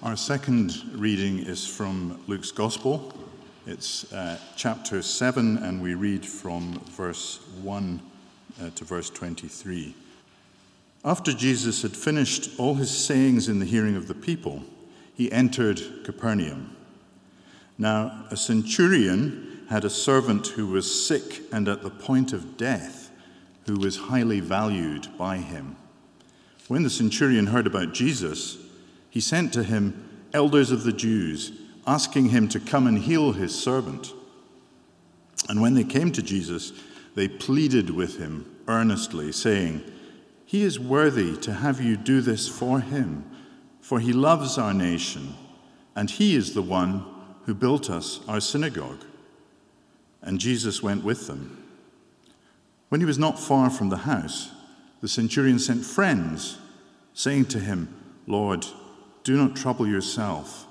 Our second reading is from Luke's Gospel. It's uh, chapter 7, and we read from verse 1 uh, to verse 23. After Jesus had finished all his sayings in the hearing of the people, he entered Capernaum. Now, a centurion had a servant who was sick and at the point of death, who was highly valued by him. When the centurion heard about Jesus, he sent to him elders of the Jews, asking him to come and heal his servant. And when they came to Jesus, they pleaded with him earnestly, saying, He is worthy to have you do this for him, for he loves our nation, and he is the one who built us our synagogue. And Jesus went with them. When he was not far from the house, the centurion sent friends, saying to him, Lord, do not trouble yourself,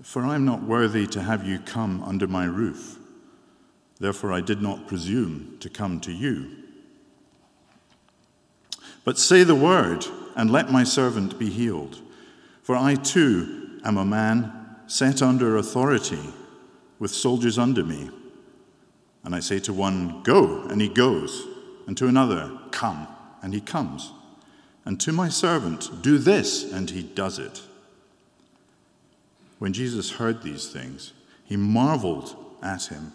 for I am not worthy to have you come under my roof. Therefore, I did not presume to come to you. But say the word, and let my servant be healed. For I too am a man set under authority, with soldiers under me. And I say to one, Go, and he goes, and to another, Come, and he comes and to my servant, Do this, and he does it. When Jesus heard these things, he marveled at him,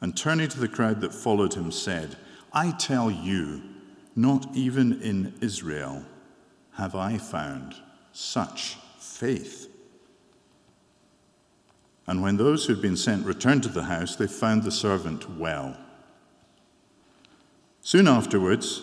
and turning to the crowd that followed him, said, I tell you, not even in Israel have I found such faith. And when those who had been sent returned to the house, they found the servant well. Soon afterwards,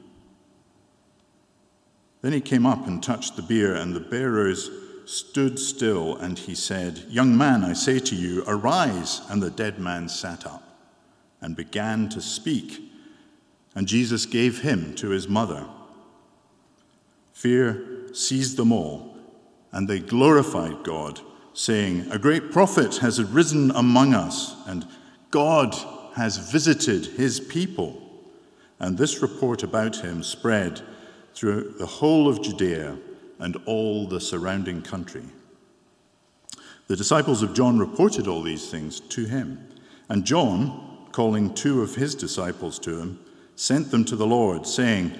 Then he came up and touched the bier, and the bearers stood still, and he said, Young man, I say to you, arise. And the dead man sat up and began to speak. And Jesus gave him to his mother. Fear seized them all, and they glorified God, saying, A great prophet has arisen among us, and God has visited his people. And this report about him spread through the whole of Judea and all the surrounding country. The disciples of John reported all these things to him, and John, calling two of his disciples to him, sent them to the Lord, saying,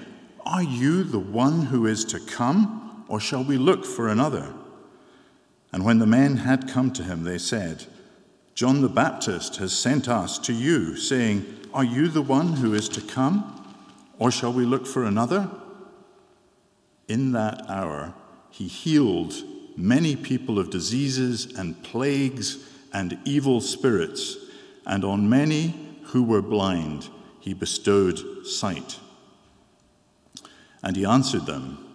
Are you the one who is to come, or shall we look for another? And when the men had come to him, they said, John the Baptist has sent us to you, saying, Are you the one who is to come, or shall we look for another? In that hour, he healed many people of diseases and plagues and evil spirits, and on many who were blind, he bestowed sight. And he answered them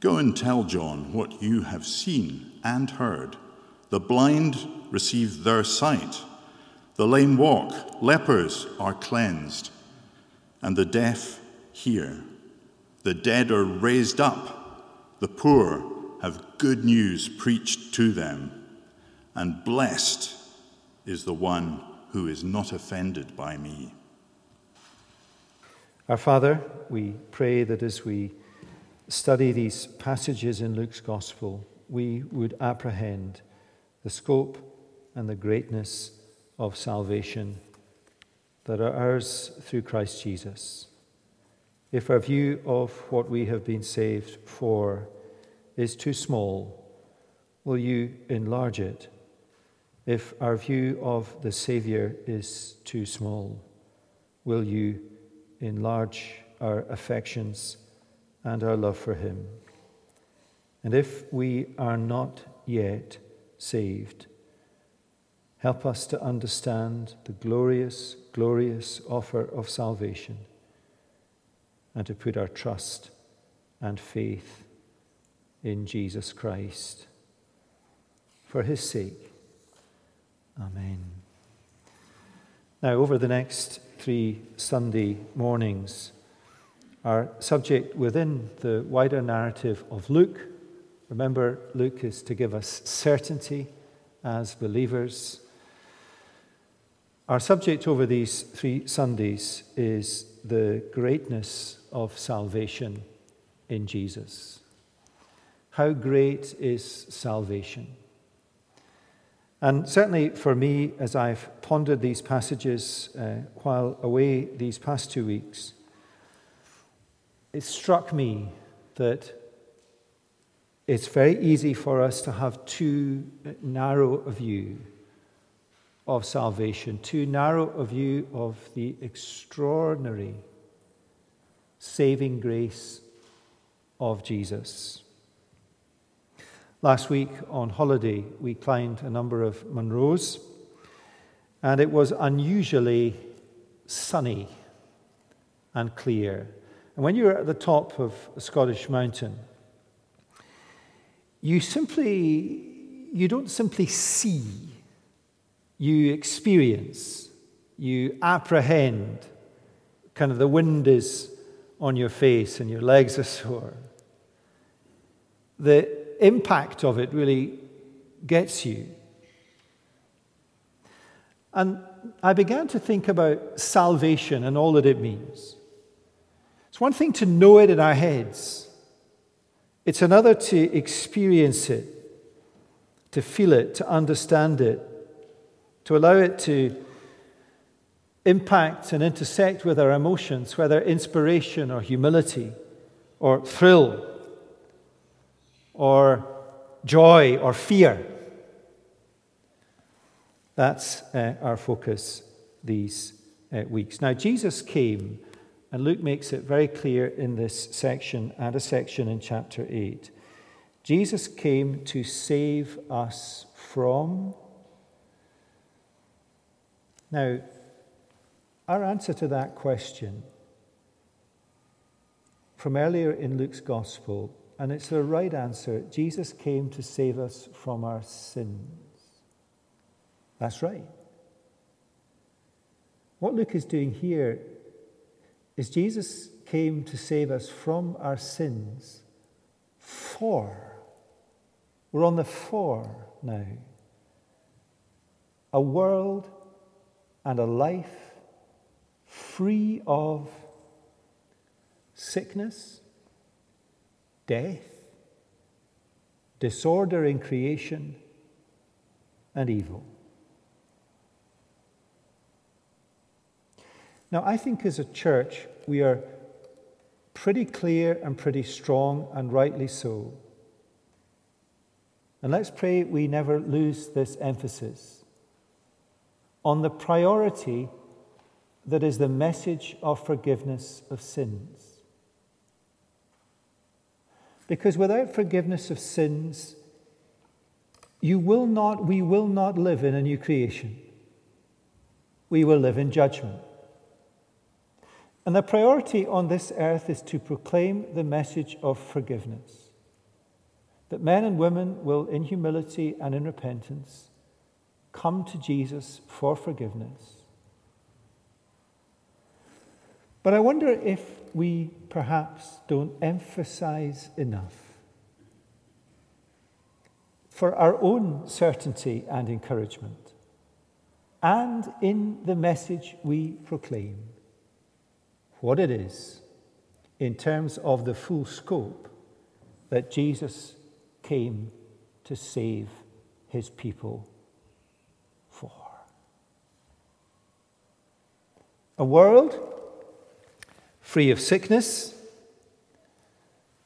Go and tell John what you have seen and heard. The blind receive their sight, the lame walk, lepers are cleansed, and the deaf hear. The dead are raised up, the poor have good news preached to them, and blessed is the one who is not offended by me. Our Father, we pray that as we study these passages in Luke's Gospel, we would apprehend the scope and the greatness of salvation that are ours through Christ Jesus. If our view of what we have been saved for is too small, will you enlarge it? If our view of the Saviour is too small, will you enlarge our affections and our love for Him? And if we are not yet saved, help us to understand the glorious, glorious offer of salvation and to put our trust and faith in Jesus Christ. For his sake. Amen. Now, over the next three Sunday mornings, our subject within the wider narrative of Luke, remember, Luke is to give us certainty as believers. Our subject over these three Sundays is the greatness of salvation in Jesus. How great is salvation? And certainly for me, as I've pondered these passages uh, while away these past two weeks, it struck me that it's very easy for us to have too narrow a view of salvation, too narrow a view of the extraordinary saving grace of Jesus. Last week on holiday, we climbed a number of Munros, and it was unusually sunny and clear. And when you're at the top of a Scottish mountain, you simply you don't simply see, you experience, you apprehend. Kind of the wind is on your face and your legs are sore. The impact of it really gets you. And I began to think about salvation and all that it means. It's one thing to know it in our heads, it's another to experience it, to feel it, to understand it, to allow it to impact and intersect with our emotions, whether inspiration or humility or thrill or joy or fear. That's uh, our focus these uh, weeks. Now, Jesus came, and Luke makes it very clear in this section and a section in chapter 8. Jesus came to save us from. Now, our answer to that question from earlier in Luke's Gospel and it's the right answer. Jesus came to save us from our sins. That's right. What Luke is doing here is Jesus came to save us from our sins for. We're on the for now. A world and a life free of sickness death, disorder in creation, and evil. Now, I think as a church, we are pretty clear and pretty strong, and rightly so. And let's pray we never lose this emphasis on the priority that is the message of forgiveness of sins. Because without forgiveness of sins, you will not, we will not live in a new creation. We will live in judgment. And the priority on this earth is to proclaim the message of forgiveness. That men and women will, in humility and in repentance, come to Jesus for forgiveness. But I wonder if we perhaps don't emphasize enough for our own certainty and encouragement, and in the message we proclaim, what it is in terms of the full scope that Jesus came to save his people for. A world free of sickness,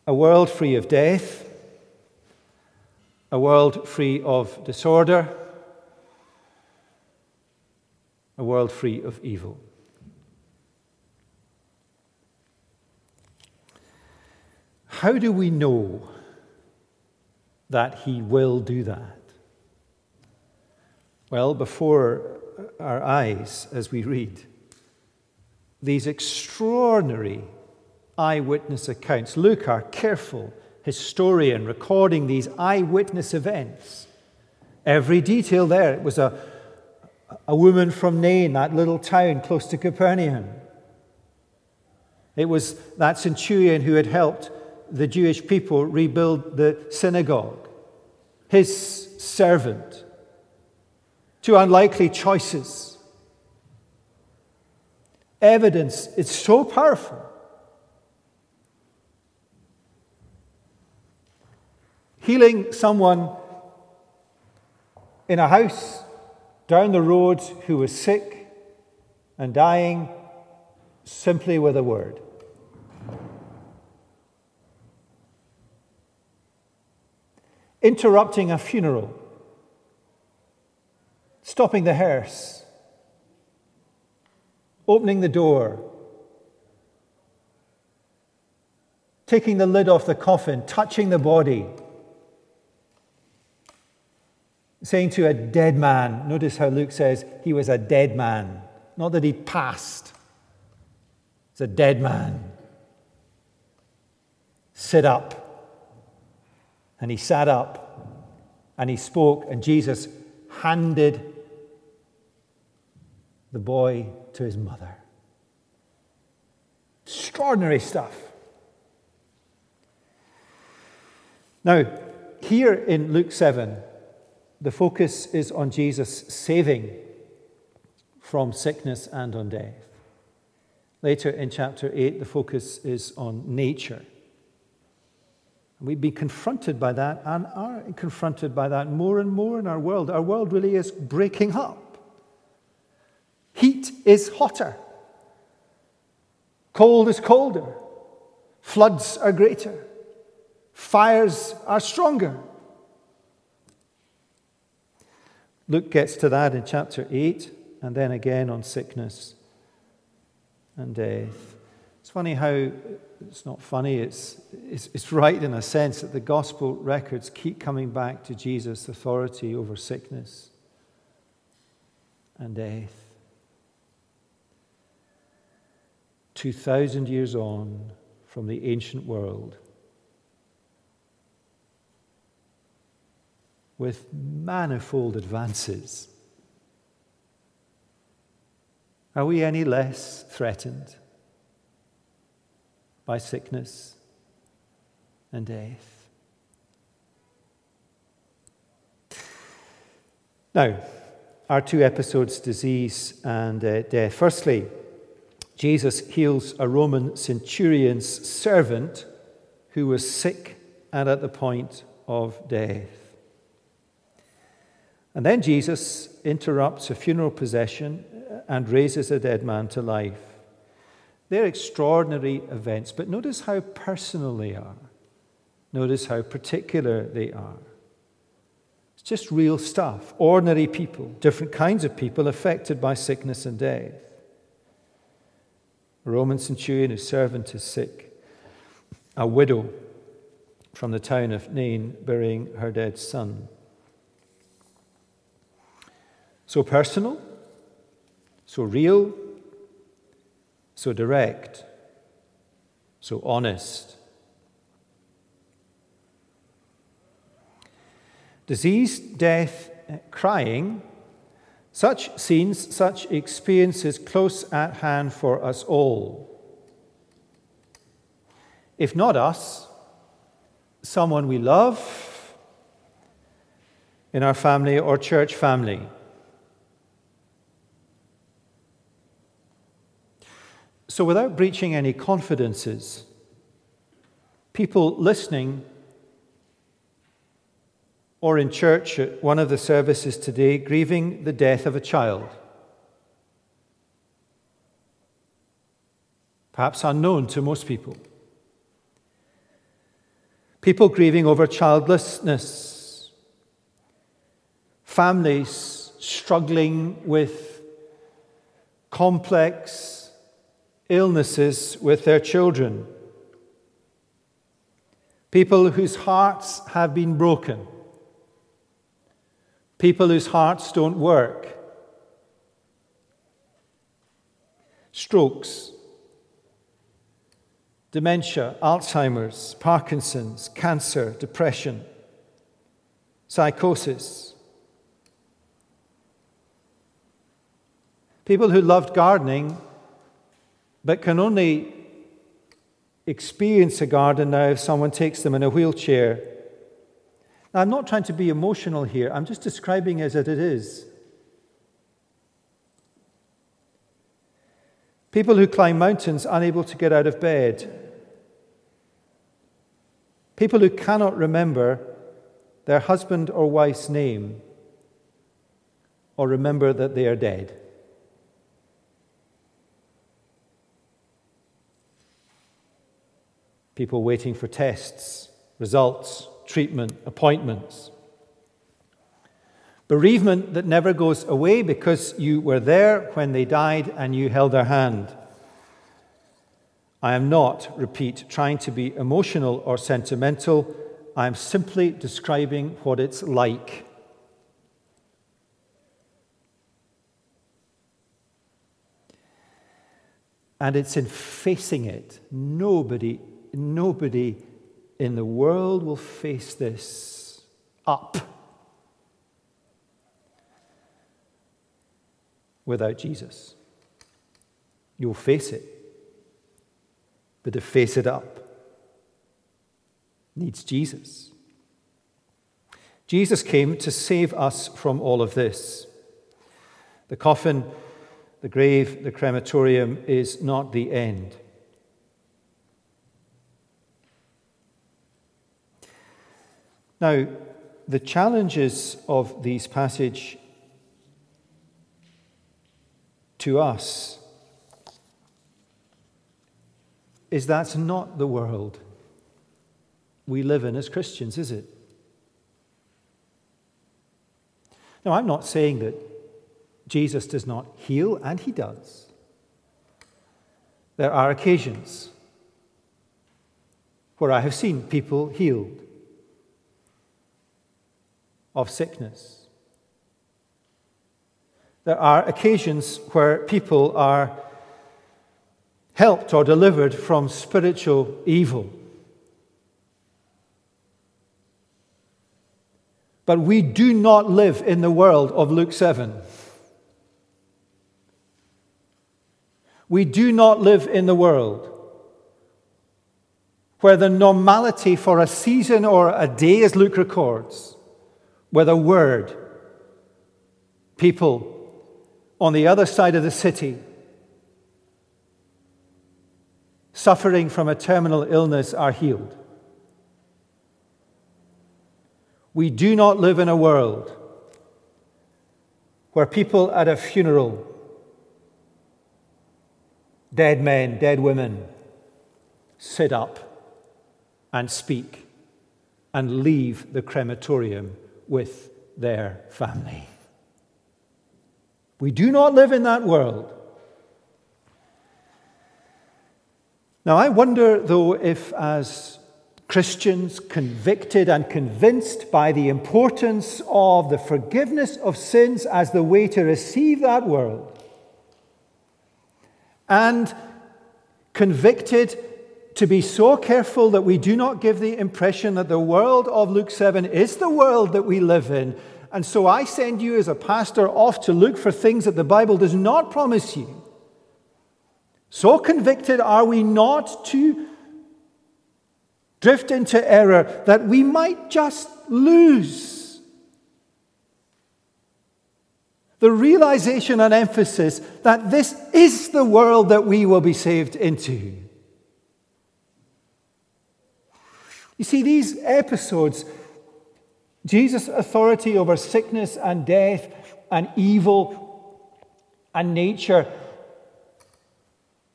a world free of death, a world free of disorder, a world free of evil. How do we know that He will do that? Well, before our eyes as we read these extraordinary eyewitness accounts. Luke, our careful historian recording these eyewitness events. Every detail there. It was a, a woman from Nain, that little town close to Capernaum. It was that centurion who had helped the Jewish people rebuild the synagogue, his servant. Two unlikely choices. Evidence, it's so powerful. Healing someone in a house down the road who was sick and dying simply with a word. Interrupting a funeral, stopping the hearse, opening the door, taking the lid off the coffin, touching the body saying to a dead man, notice how Luke says he was a dead man, not that he'd passed. It's a dead man. Sit up. And he sat up and he spoke, and Jesus handed the boy to his mother. Extraordinary stuff. Now, here in Luke 7, the focus is on Jesus saving from sickness and on death. Later in chapter 8, the focus is on nature. We've been confronted by that and are confronted by that more and more in our world. Our world really is breaking up. Heat is hotter, cold is colder, floods are greater, fires are stronger. Luke gets to that in chapter 8 and then again on sickness and death. It's funny how, it's not funny, it's, it's, it's right in a sense that the gospel records keep coming back to Jesus' authority over sickness and death. 2,000 years on from the ancient world, with manifold advances. Are we any less threatened by sickness and death? Now, our two episodes, disease and uh, death. Firstly, Jesus heals a Roman centurion's servant who was sick and at the point of death. And then Jesus interrupts a funeral procession and raises a dead man to life. They're extraordinary events, but notice how personal they are. Notice how particular they are. It's just real stuff. Ordinary people, different kinds of people affected by sickness and death. A Roman centurion whose servant is sick. A widow from the town of Nain burying her dead son. So personal, so real, so direct, so honest. Disease, death, crying, such scenes, such experiences close at hand for us all. If not us, someone we love in our family or church family. So, without breaching any confidences, people listening or in church at one of the services today grieving the death of a child, perhaps unknown to most people. People grieving over childlessness, families struggling with complex illnesses with their children, people whose hearts have been broken, people whose hearts don't work, strokes, dementia, Alzheimer's, Parkinson's, cancer, depression, psychosis. People who loved gardening but can only experience a garden now if someone takes them in a wheelchair. I'm not trying to be emotional here, I'm just describing as it is. People who climb mountains unable to get out of bed. People who cannot remember their husband or wife's name or remember that they are dead. People waiting for tests, results, treatment, appointments. Bereavement that never goes away because you were there when they died and you held their hand. I am not, repeat, trying to be emotional or sentimental. I am simply describing what it's like. And it's in facing it. Nobody, nobody in the world will face this up without Jesus. You'll face it but to face it up needs Jesus. Jesus came to save us from all of this. The coffin, the grave, the crematorium is not the end. Now, the challenges of these passage to us is that's not the world we live in as Christians, is it? Now, I'm not saying that Jesus does not heal, and he does. There are occasions where I have seen people healed of sickness. There are occasions where people are helped or delivered from spiritual evil. But we do not live in the world of Luke 7. We do not live in the world where the normality for a season or a day, as Luke records, with a word, people on the other side of the city suffering from a terminal illness are healed. We do not live in a world where people at a funeral, dead men, dead women, sit up and speak and leave the crematorium with their family. We do not live in that world. Now, I wonder, though, if as Christians convicted and convinced by the importance of the forgiveness of sins as the way to receive that world, and convicted to be so careful that we do not give the impression that the world of Luke 7 is the world that we live in. And so I send you as a pastor off to look for things that the Bible does not promise you. So convicted are we not to drift into error that we might just lose the realization and emphasis that this is the world that we will be saved into. You see, these episodes, Jesus' authority over sickness and death and evil and nature,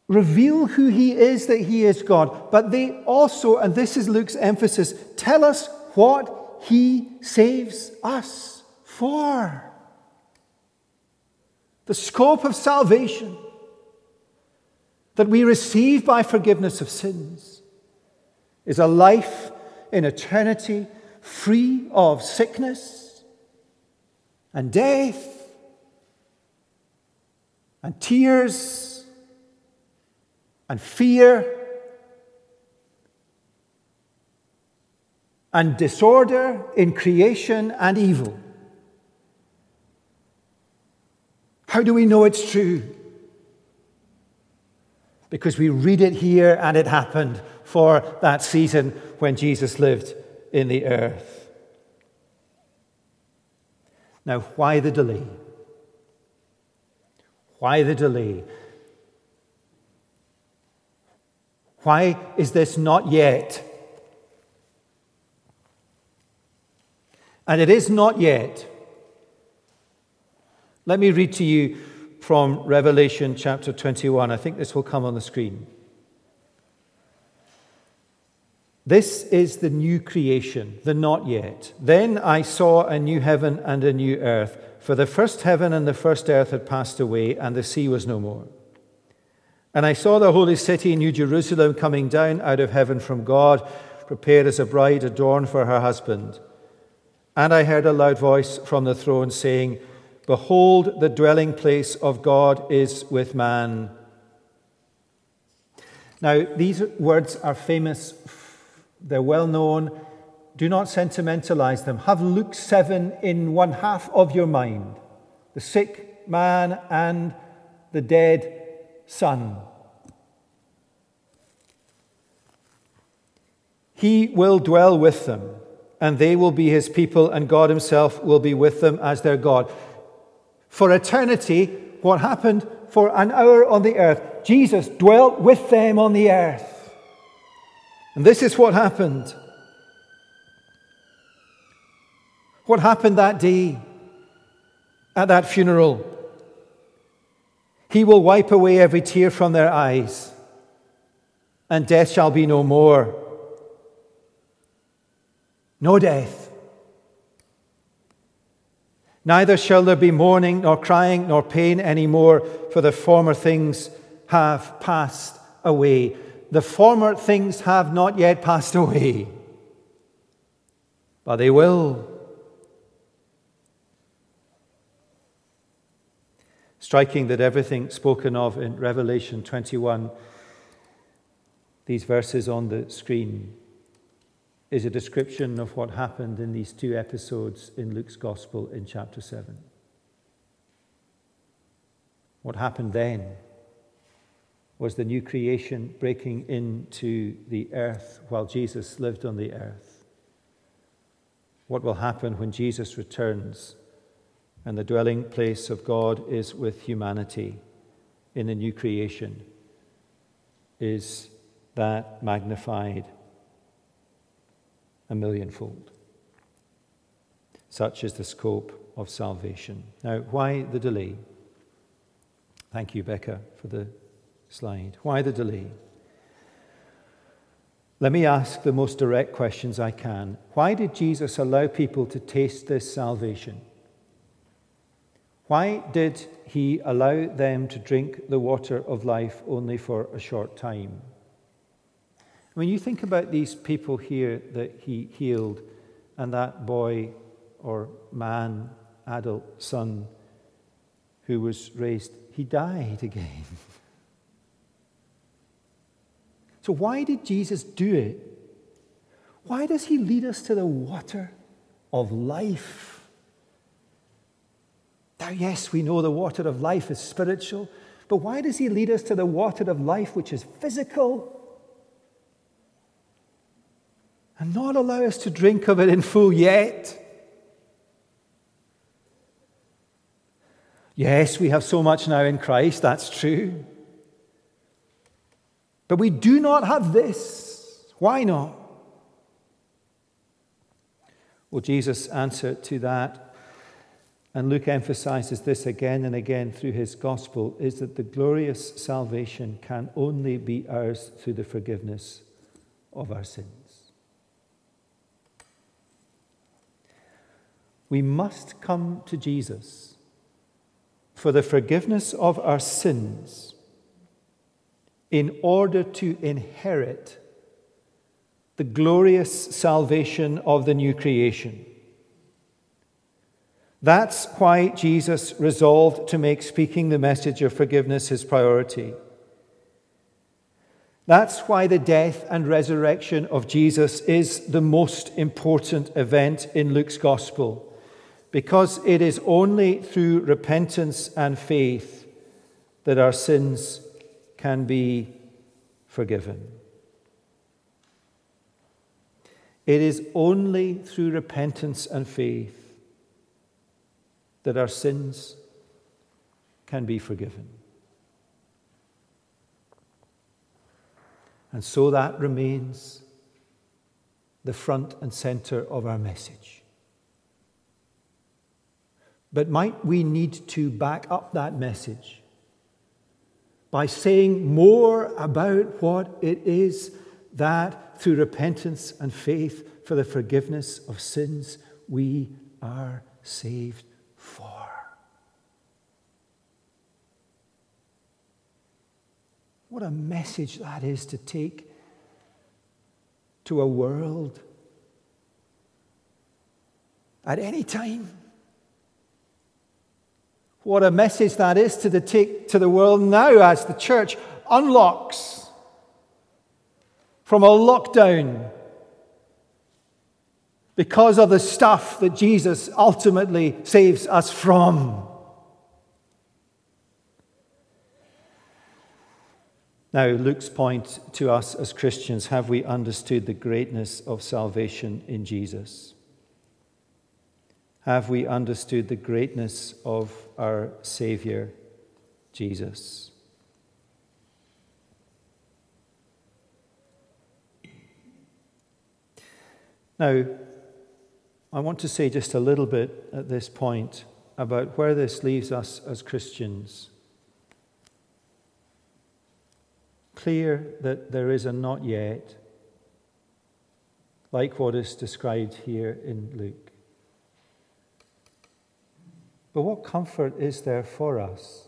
reveal who he is, that he is God. But they also, and this is Luke's emphasis, tell us what he saves us for. The scope of salvation that we receive by forgiveness of sins is a life in eternity, free of sickness and death and tears and fear and disorder in creation and evil. How do we know it's true? Because we read it here and it happened for that season when Jesus lived in the earth. Now, why the delay? Why the delay? Why is this not yet? And it is not yet let me read to you from Revelation chapter 21. I think this will come on the screen. This is the new creation, the not yet. Then I saw a new heaven and a new earth, for the first heaven and the first earth had passed away, and the sea was no more. And I saw the holy city, New Jerusalem, coming down out of heaven from God, prepared as a bride adorned for her husband. And I heard a loud voice from the throne saying, Behold, the dwelling place of God is with man. Now, these words are famous, they're well known. Do not sentimentalize them. Have Luke 7 in one half of your mind the sick man and the dead son. He will dwell with them, and they will be his people, and God himself will be with them as their God for eternity what happened for an hour on the earth. Jesus dwelt with them on the earth. And this is what happened. What happened that day at that funeral? He will wipe away every tear from their eyes, and death shall be no more. No death. Neither shall there be mourning, nor crying, nor pain any more, for the former things have passed away. The former things have not yet passed away, but they will. Striking that everything spoken of in Revelation 21, these verses on the screen, is a description of what happened in these two episodes in Luke's Gospel in chapter 7. What happened then was the new creation breaking into the earth while Jesus lived on the earth. What will happen when Jesus returns and the dwelling place of God is with humanity in the new creation is that magnified a millionfold. Such is the scope of salvation. Now, why the delay? Thank you, Becca, for the slide. Why the delay? Let me ask the most direct questions I can. Why did Jesus allow people to taste this salvation? Why did he allow them to drink the water of life only for a short time? When you think about these people here that he healed, and that boy or man, adult son who was raised, he died again. So, why did Jesus do it? Why does he lead us to the water of life? Now, yes, we know the water of life is spiritual, but why does he lead us to the water of life, which is physical? and not allow us to drink of it in full yet. Yes, we have so much now in Christ, that's true. But we do not have this. Why not? Well, Jesus' answer to that, and Luke emphasizes this again and again through his gospel, is that the glorious salvation can only be ours through the forgiveness of our sins. we must come to Jesus for the forgiveness of our sins in order to inherit the glorious salvation of the new creation. That's why Jesus resolved to make speaking the message of forgiveness his priority. That's why the death and resurrection of Jesus is the most important event in Luke's gospel, because it is only through repentance and faith that our sins can be forgiven. It is only through repentance and faith that our sins can be forgiven. And so that remains the front and center of our message. But might we need to back up that message by saying more about what it is that through repentance and faith for the forgiveness of sins we are saved for? What a message that is to take to a world at any time. What a message that is to the take to the world now as the church unlocks from a lockdown because of the stuff that Jesus ultimately saves us from. Now, Luke's point to us as Christians have we understood the greatness of salvation in Jesus? Have we understood the greatness of our Savior, Jesus? Now, I want to say just a little bit at this point about where this leaves us as Christians. clear that there is a not yet, like what is described here in Luke. But what comfort is there for us?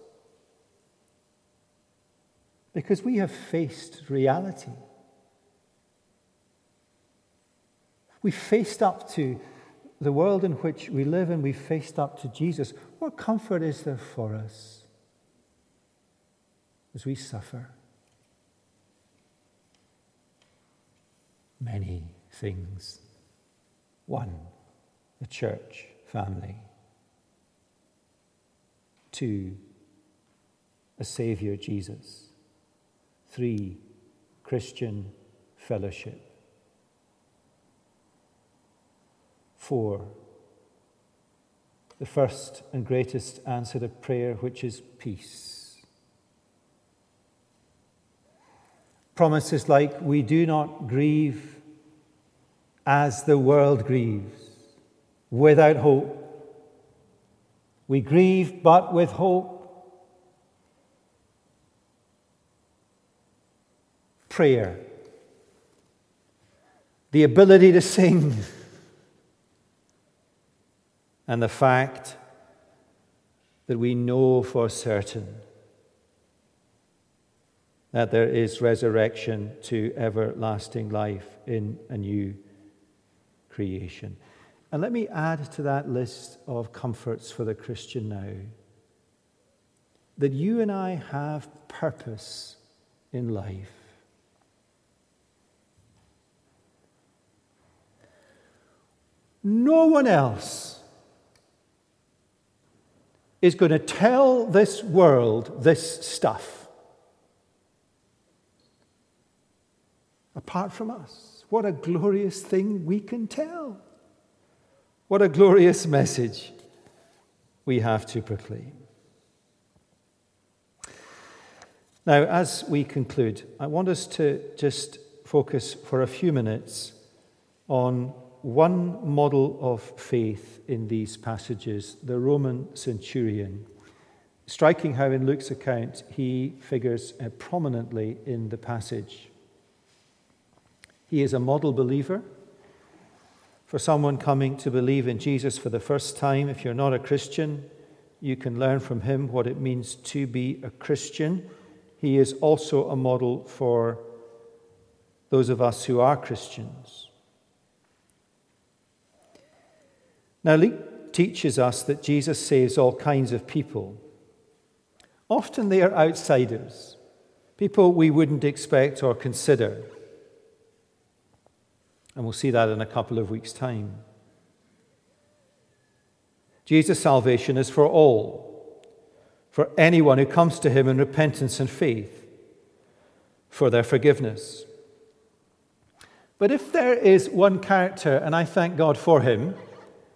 Because we have faced reality. We faced up to the world in which we live and we faced up to Jesus. What comfort is there for us as we suffer? many things. One, the church family. Two, a Savior Jesus. Three, Christian fellowship. Four, the first and greatest answer to prayer, which is peace. Promises like, we do not grieve as the world grieves, without hope. We grieve, but with hope. Prayer, the ability to sing, and the fact that we know for certain that there is resurrection to everlasting life in a new creation. And let me add to that list of comforts for the Christian now that you and I have purpose in life. No one else is going to tell this world this stuff apart from us. What a glorious thing we can tell. What a glorious message we have to proclaim. Now, as we conclude, I want us to just focus for a few minutes on one model of faith in these passages the Roman centurion. Striking how, in Luke's account, he figures uh, prominently in the passage. He is a model believer. For someone coming to believe in Jesus for the first time, if you're not a Christian, you can learn from him what it means to be a Christian. He is also a model for those of us who are Christians. Now, Luke teaches us that Jesus saves all kinds of people. Often they are outsiders. people we wouldn't expect or consider. And we'll see that in a couple of weeks' time. Jesus' salvation is for all, for anyone who comes to him in repentance and faith, for their forgiveness. But if there is one character, and I thank God for him,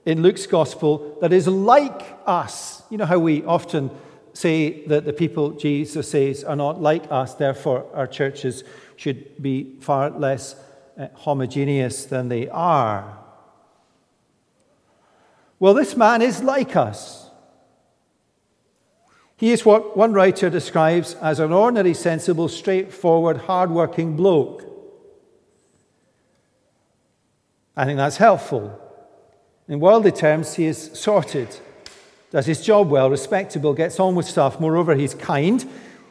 in Luke's gospel that is like us, you know how we often say that the people Jesus says are not like us, therefore our churches should be far less Uh, homogeneous than they are. Well, this man is like us. He is what one writer describes as an ordinary, sensible, straightforward, hard-working bloke. I think that's helpful. In worldly terms, he is sorted, does his job well, respectable, gets on with stuff. Moreover, he's kind.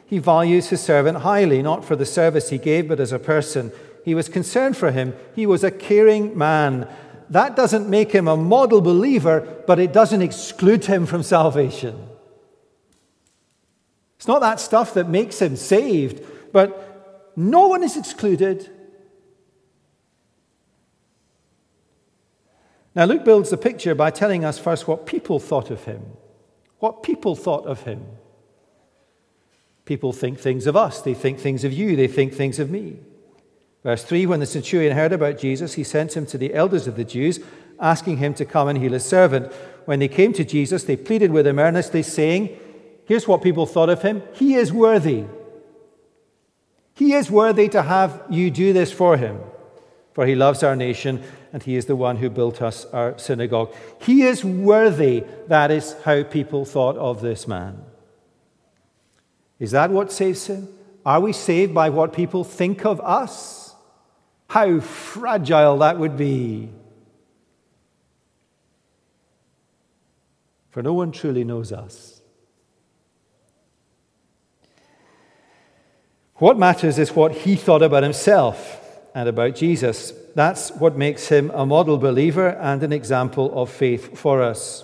He values his servant highly, not for the service he gave, but as a person. He was concerned for him. He was a caring man. That doesn't make him a model believer, but it doesn't exclude him from salvation. It's not that stuff that makes him saved, but no one is excluded. Now, Luke builds the picture by telling us first what people thought of him. What people thought of him. People think things of us, they think things of you, they think things of me. Verse 3 When the centurion heard about Jesus, he sent him to the elders of the Jews, asking him to come and heal his servant. When they came to Jesus, they pleaded with him earnestly, saying, Here's what people thought of him He is worthy. He is worthy to have you do this for him, for he loves our nation and he is the one who built us our synagogue. He is worthy. That is how people thought of this man. Is that what saves him? Are we saved by what people think of us? How fragile that would be. For no one truly knows us. What matters is what he thought about himself and about Jesus. That's what makes him a model believer and an example of faith for us.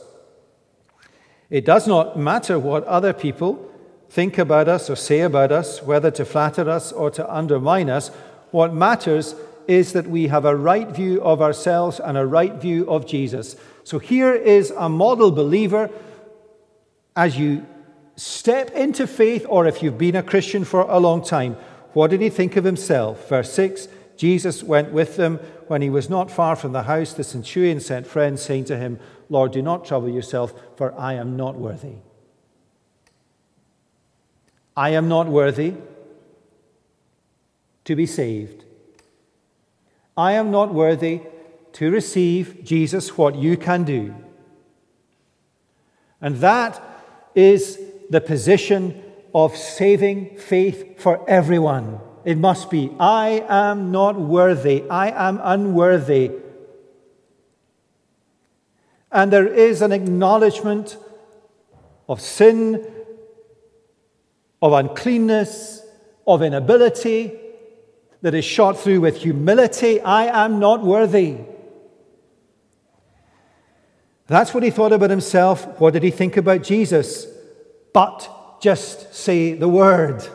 It does not matter what other people think about us or say about us, whether to flatter us or to undermine us. What matters is that we have a right view of ourselves and a right view of Jesus. So here is a model believer as you step into faith, or if you've been a Christian for a long time. What did he think of himself? Verse 6 Jesus went with them. When he was not far from the house, the centurion sent friends, saying to him, Lord, do not trouble yourself, for I am not worthy. I am not worthy to be saved. I am not worthy to receive, Jesus, what you can do. And that is the position of saving faith for everyone. It must be I am not worthy, I am unworthy. And there is an acknowledgement of sin, of uncleanness, of inability that is shot through with humility. I am not worthy. That's what he thought about himself. What did he think about Jesus? But just say the word.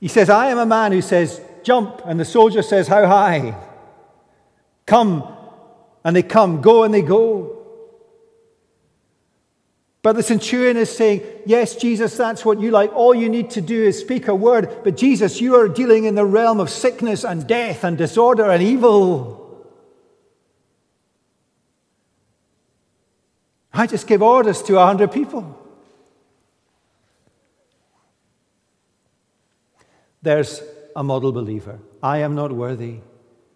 He says, I am a man who says, jump, and the soldier says, How high? Come, and they come. Go, and they go. But the centurion is saying, Yes, Jesus, that's what you like. All you need to do is speak a word. But Jesus, you are dealing in the realm of sickness and death and disorder and evil. I just give orders to a hundred people. There's a model believer. I am not worthy.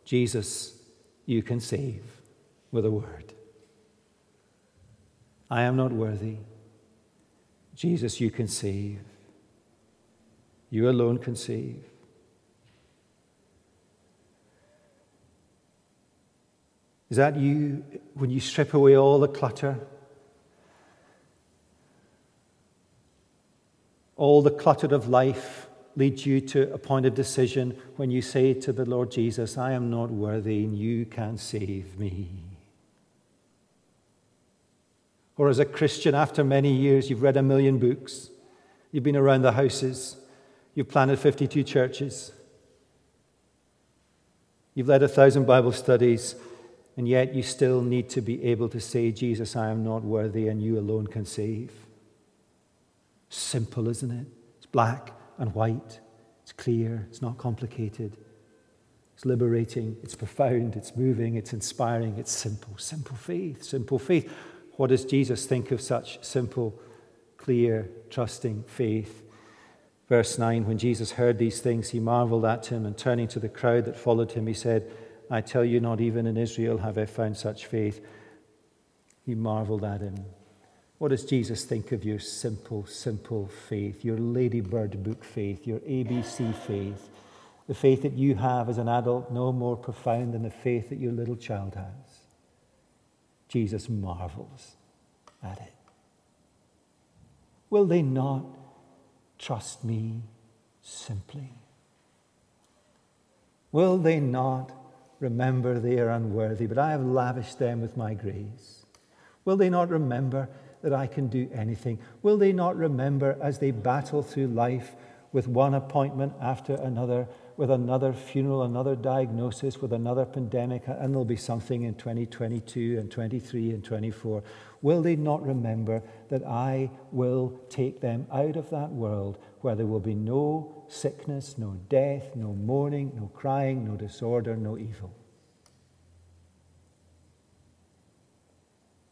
Jesus, you can save with a word. I am not worthy. Jesus, you can save. You alone can save. Is that you when you strip away all the clutter? All the clutter of life leads you to a point of decision when you say to the Lord Jesus, I am not worthy and you can save me. Or as a Christian, after many years, you've read a million books You've been around the houses. You've planted 52 churches. You've led a thousand Bible studies, and yet you still need to be able to say, Jesus, I am not worthy, and you alone can save. Simple, isn't it? It's black and white, it's clear, it's not complicated. It's liberating, it's profound, it's moving, it's inspiring, it's simple. Simple faith, simple faith. What does Jesus think of such simple, clear, trusting faith? Verse 9 When Jesus heard these things, he marveled at him, and turning to the crowd that followed him, he said, I tell you, not even in Israel have I found such faith. He marveled at him. What does Jesus think of your simple, simple faith, your ladybird book faith, your ABC faith, the faith that you have as an adult, no more profound than the faith that your little child has? Jesus marvels at it. Will they not trust me simply? Will they not remember they are unworthy, but I have lavished them with my grace? Will they not remember that I can do anything? Will they not remember as they battle through life with one appointment after another, with another funeral, another diagnosis, with another pandemic, and there'll be something in 2022 and 23 and 24? Will they not remember that I will take them out of that world where there will be no sickness, no death, no mourning, no crying, no disorder, no evil?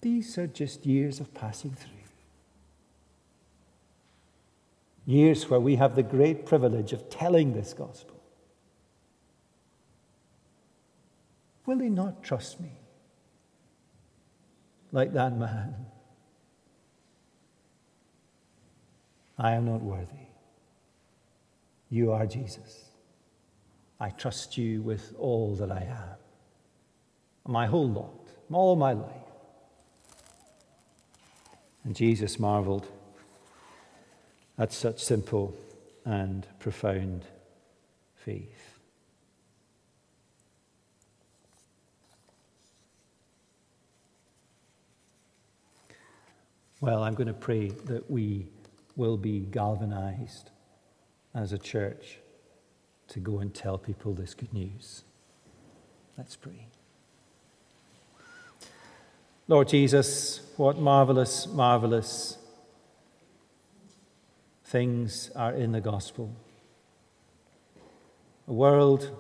These are just years of passing through. Years where we have the great privilege of telling this gospel. Will they not trust me? Like that man. I am not worthy. You are Jesus. I trust you with all that I am, my whole lot, all my life. And Jesus marveled at such simple and profound faith. Well, I'm going to pray that we will be galvanized as a church to go and tell people this good news. Let's pray. Lord Jesus, what marvelous, marvelous things are in the gospel. A world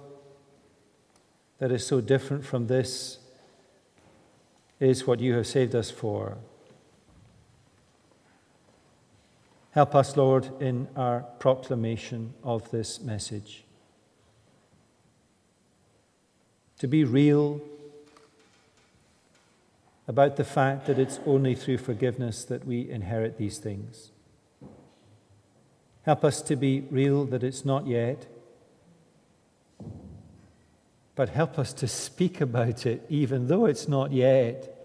that is so different from this is what you have saved us for. Help us, Lord, in our proclamation of this message. To be real about the fact that it's only through forgiveness that we inherit these things. Help us to be real that it's not yet, but help us to speak about it even though it's not yet,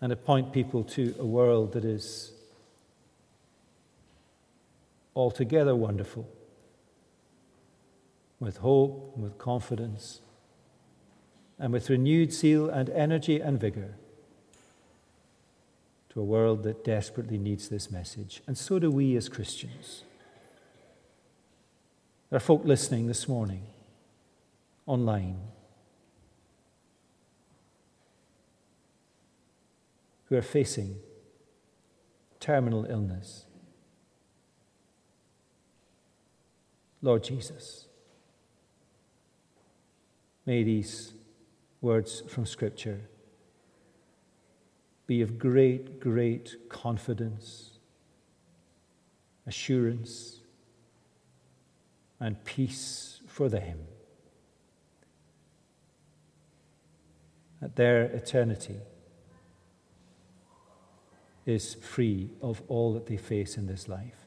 and to point people to a world that is altogether wonderful, with hope, with confidence and with renewed zeal and energy and vigor to a world that desperately needs this message. And so do we as Christians. There are folk listening this morning online who are facing terminal illness. Lord Jesus, may these words from Scripture be of great, great confidence, assurance, and peace for them. At their eternity is free of all that they face in this life.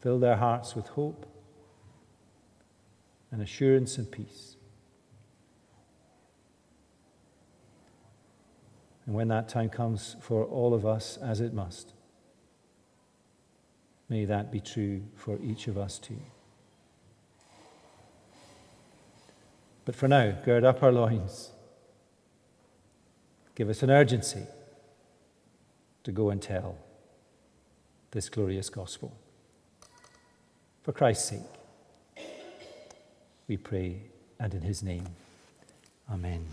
Fill their hearts with hope and assurance and peace. And when that time comes for all of us, as it must, may that be true for each of us too. But for now, gird up our loins. Give us an urgency to go and tell this glorious gospel. For Christ's sake, we pray, and in his name, amen.